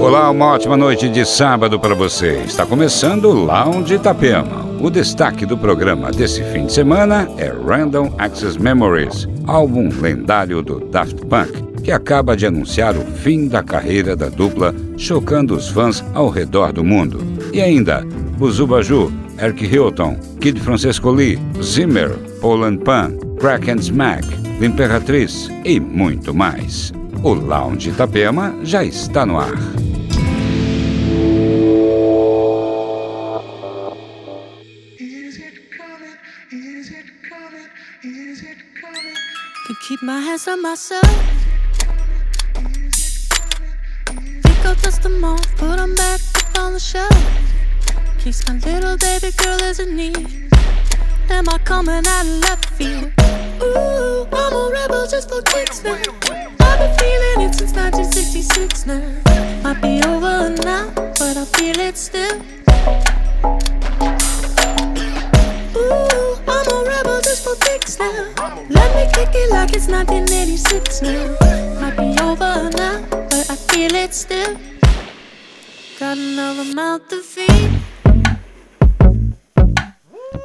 Olá, uma ótima noite de sábado para você. Está começando o Lounge Itapema. O destaque do programa desse fim de semana é Random Access Memories, álbum lendário do Daft Punk, que acaba de anunciar o fim da carreira da dupla, chocando os fãs ao redor do mundo. E ainda, Buzubaju, Eric Hilton, Kid Francesco Lee, Zimmer, Poland Pan, Crack and Smack, L'Imperatriz e muito mais. O Lounge Itapema já está no ar. Keep my hands on myself. Think I'll dust them off, put them back up on the shelf. Case my little baby girl is in need. Am I coming out of left field? Ooh, I'm a rebel just for kicks now. I've been feeling it since 1966 now. Might be over now, but I feel it still. Ooh, a just now. Let me kick it like it's 1986 now. Might be over now, but I feel it still. Got another mouth to feed.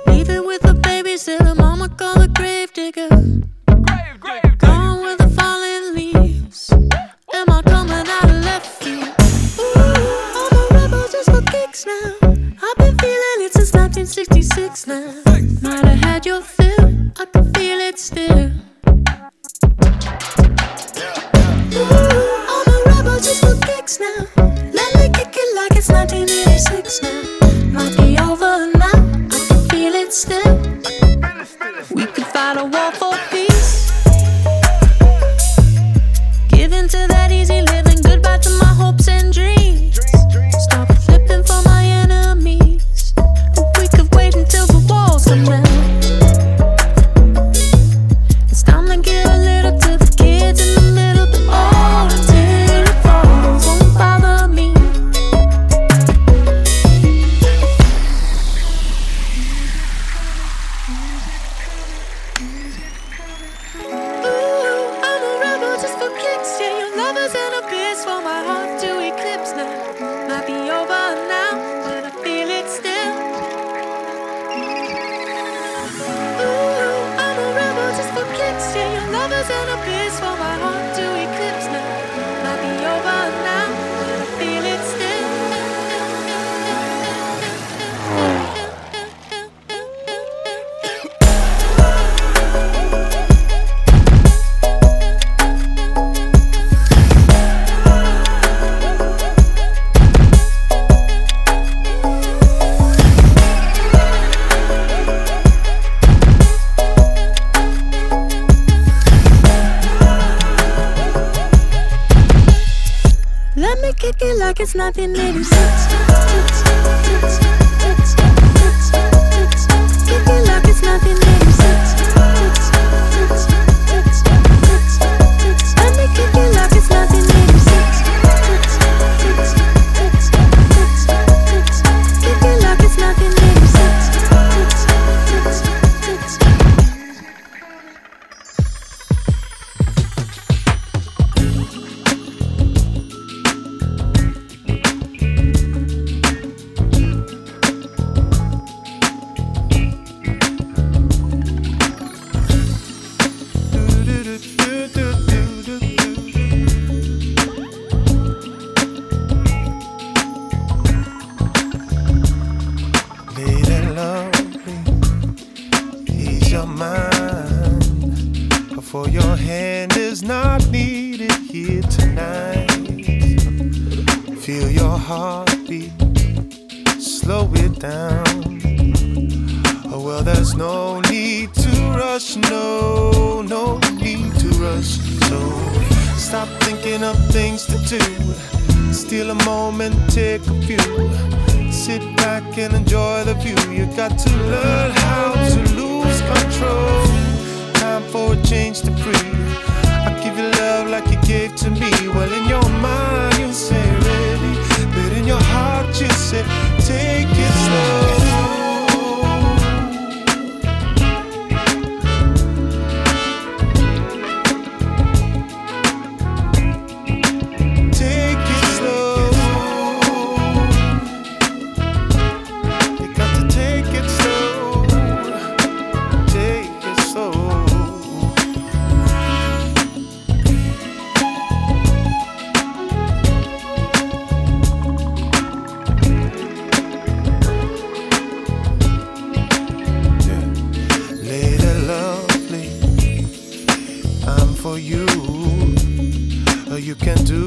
Leaving with a babysitter, mama call a grave digger. Gone with the falling leaves. Am I coming out of left field? Ooh, I'm a rebel just for kicks now. I've been feeling it since 1966 now. Might have had your I can feel it still. Ooh, I'm a rebel just for kicks now. Let me kick it like it's 1986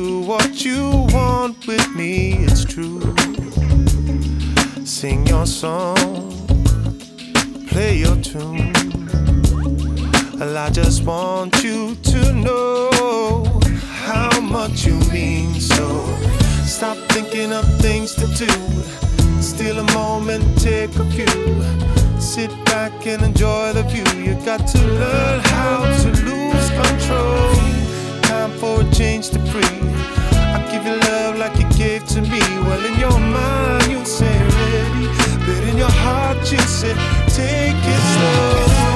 do what you want with me, it's true. Sing your song, play your tune. Well, I just want you to know how much you mean. So stop thinking of things to do. Steal a moment, take a few. Sit back and enjoy the view. You got to learn how to lose control. For a change to free. I give you love like you gave to me. Well, in your mind, you say ready. But in your heart, you say take it slow.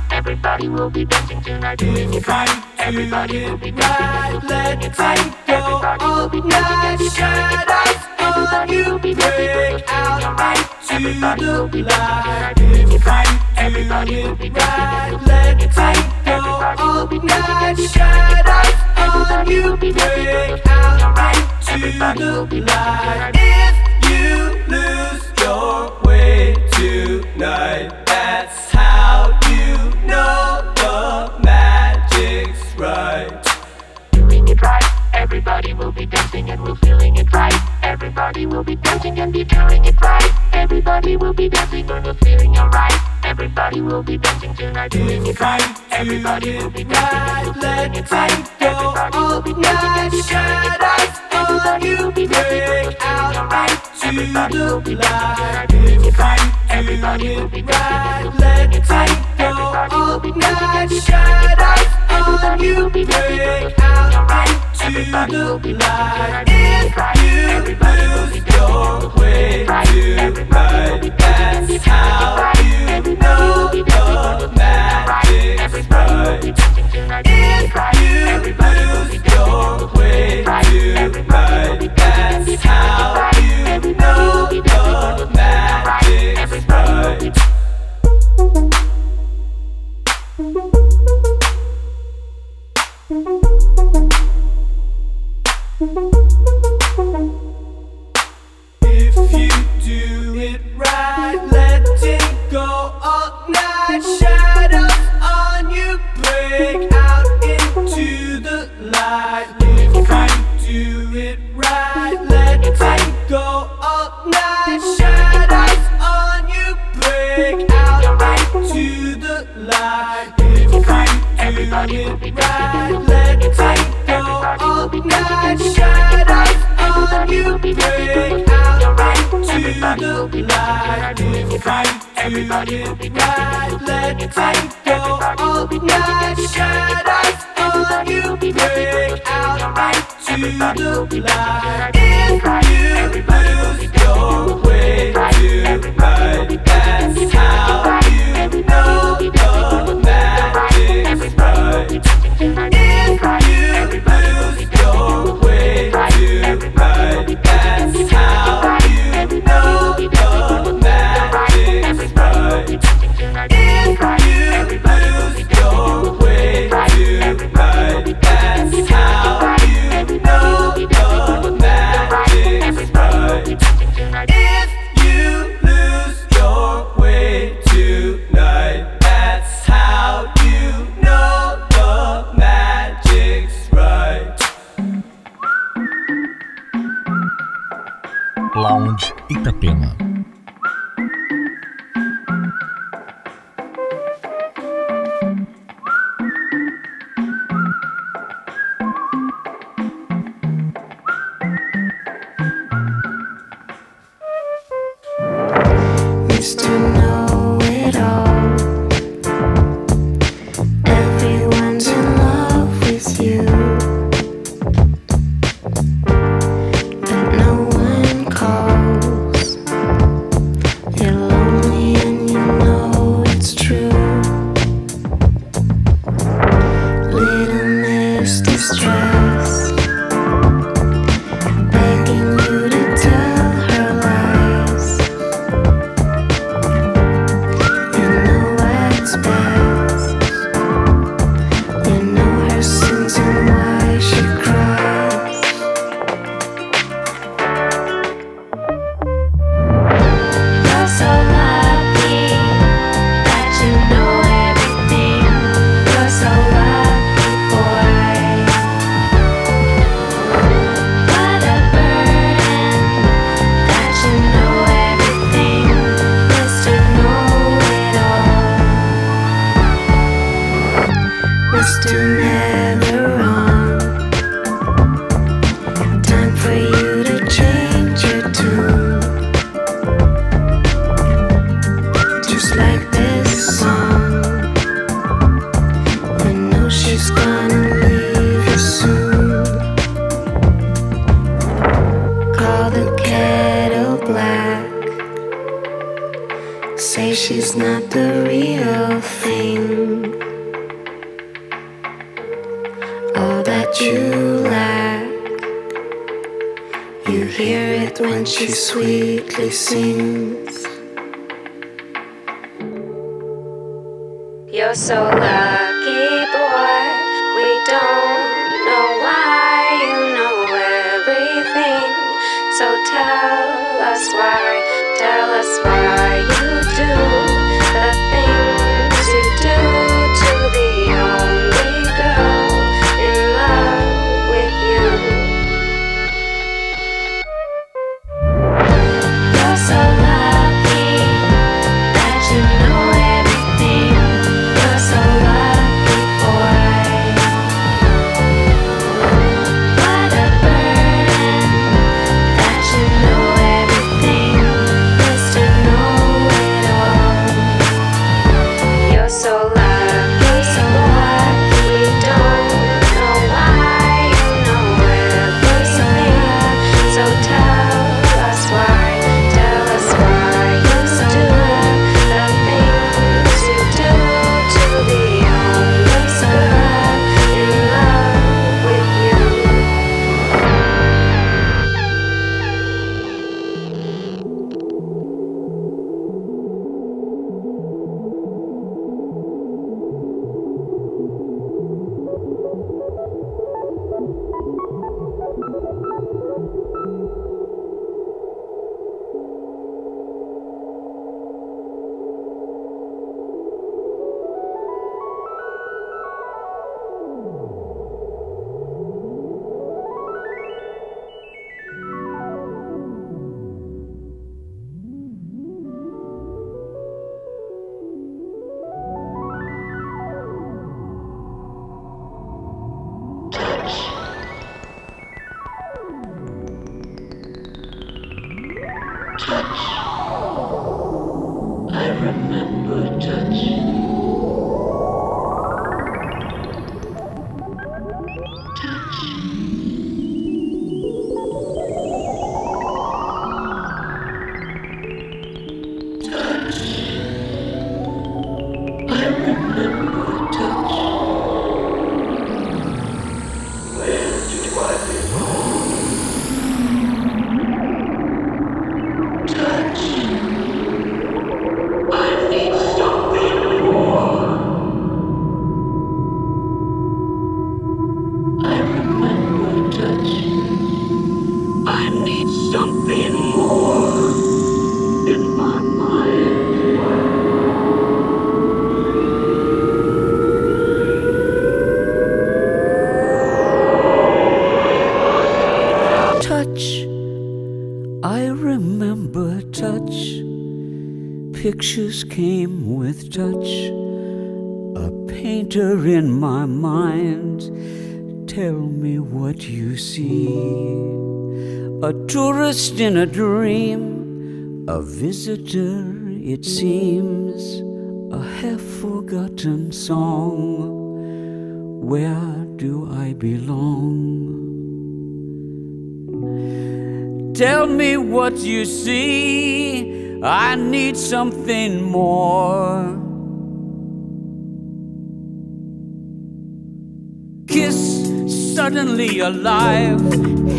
Everybody will be dancing tonight, doing it right. Everybody will be dancing feeling it right. Everybody will be dancing feeling it right. Everybody will be dancing we're feeling alright. Everybody will be dancing tonight, doing it right. Everybody will be dancing feeling it right. Everybody will be dancing and be feeling it right. Everybody will be dancing and we're feeling alright. Everybody will be dancing tonight. Everybody will be dancing and be doing it right. Everybody will be dancing and be feeling alright. Everybody will be dancing tonight, doing it right. Everybody will be dancing and. Be feeling it right. Everybody will be dancing and be doing it right. Everybody will be dancing and be feeling alright. Everybody will be doing it right. Everybody will be dancing and be feeling it right. Will be dancing and we're feeling alright. Everybody will be If you do it right, let it go all night. Shadows on you break out into the light. If you do it right, let it go all night. Shadows on you break out into the light. If you do it right, let it go all night. Shadows on you break out into the light. If you do it right, let it go all night. Shadows on you break out into the light. If you lose your way tonight, that's how know the magic's right. A tourist in a dream. A visitor, it seems. A half forgotten song. Where do I belong? Tell me what you see. I need something more. Kiss suddenly alive.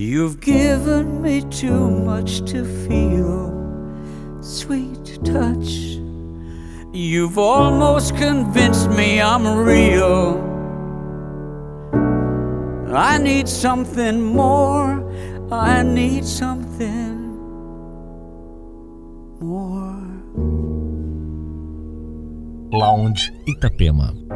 You've given me too much to feel, sweet touch. You've almost convinced me I'm real. I need something more, I need something more. Lounge Itapema.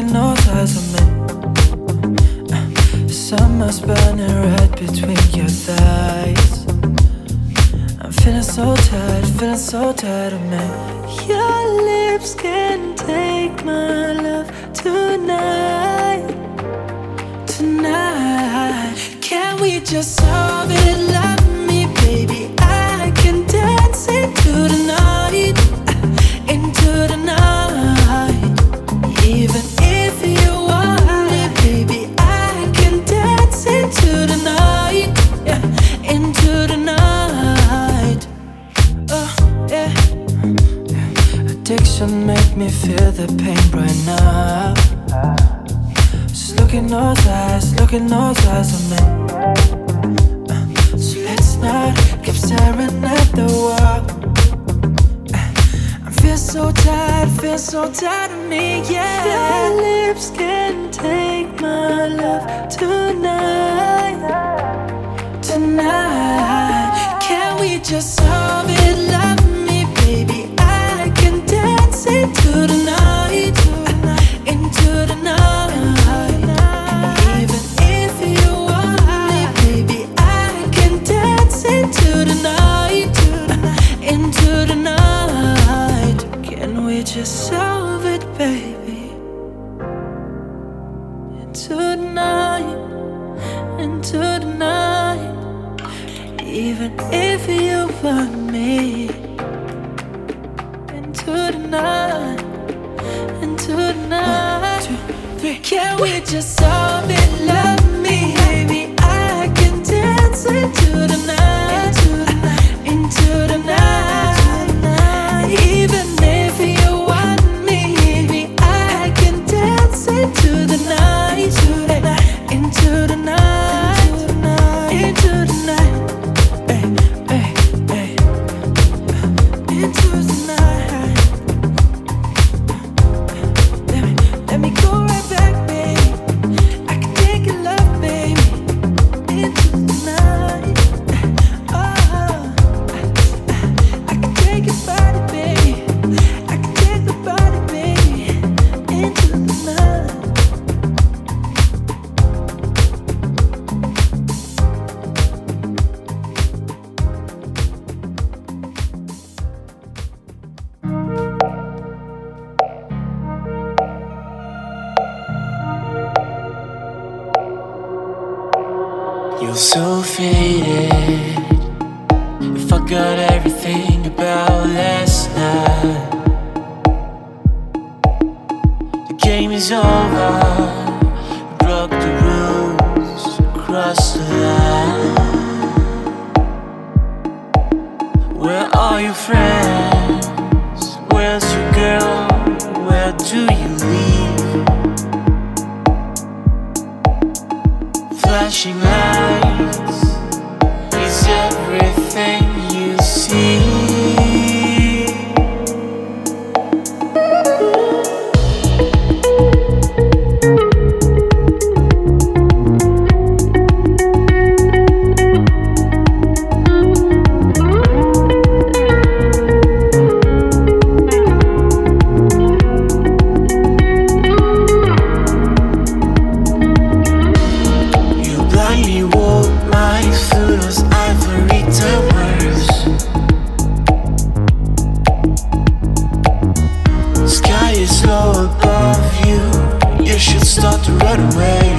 broken all ties are uh, me. Summer's burning right between your thighs. I'm feeling so tired, feeling so tired of me. Your lips can take my love tonight. Tonight, can we just solve it like? the pain brighten up. Just look in those eyes, look in those eyes of me. Uh, so let's not keep staring at the wall. Uh, I feel so tired, feel so tired of me, yeah. Your lips can take my love tonight, tonight. to run away.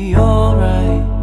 Be alright.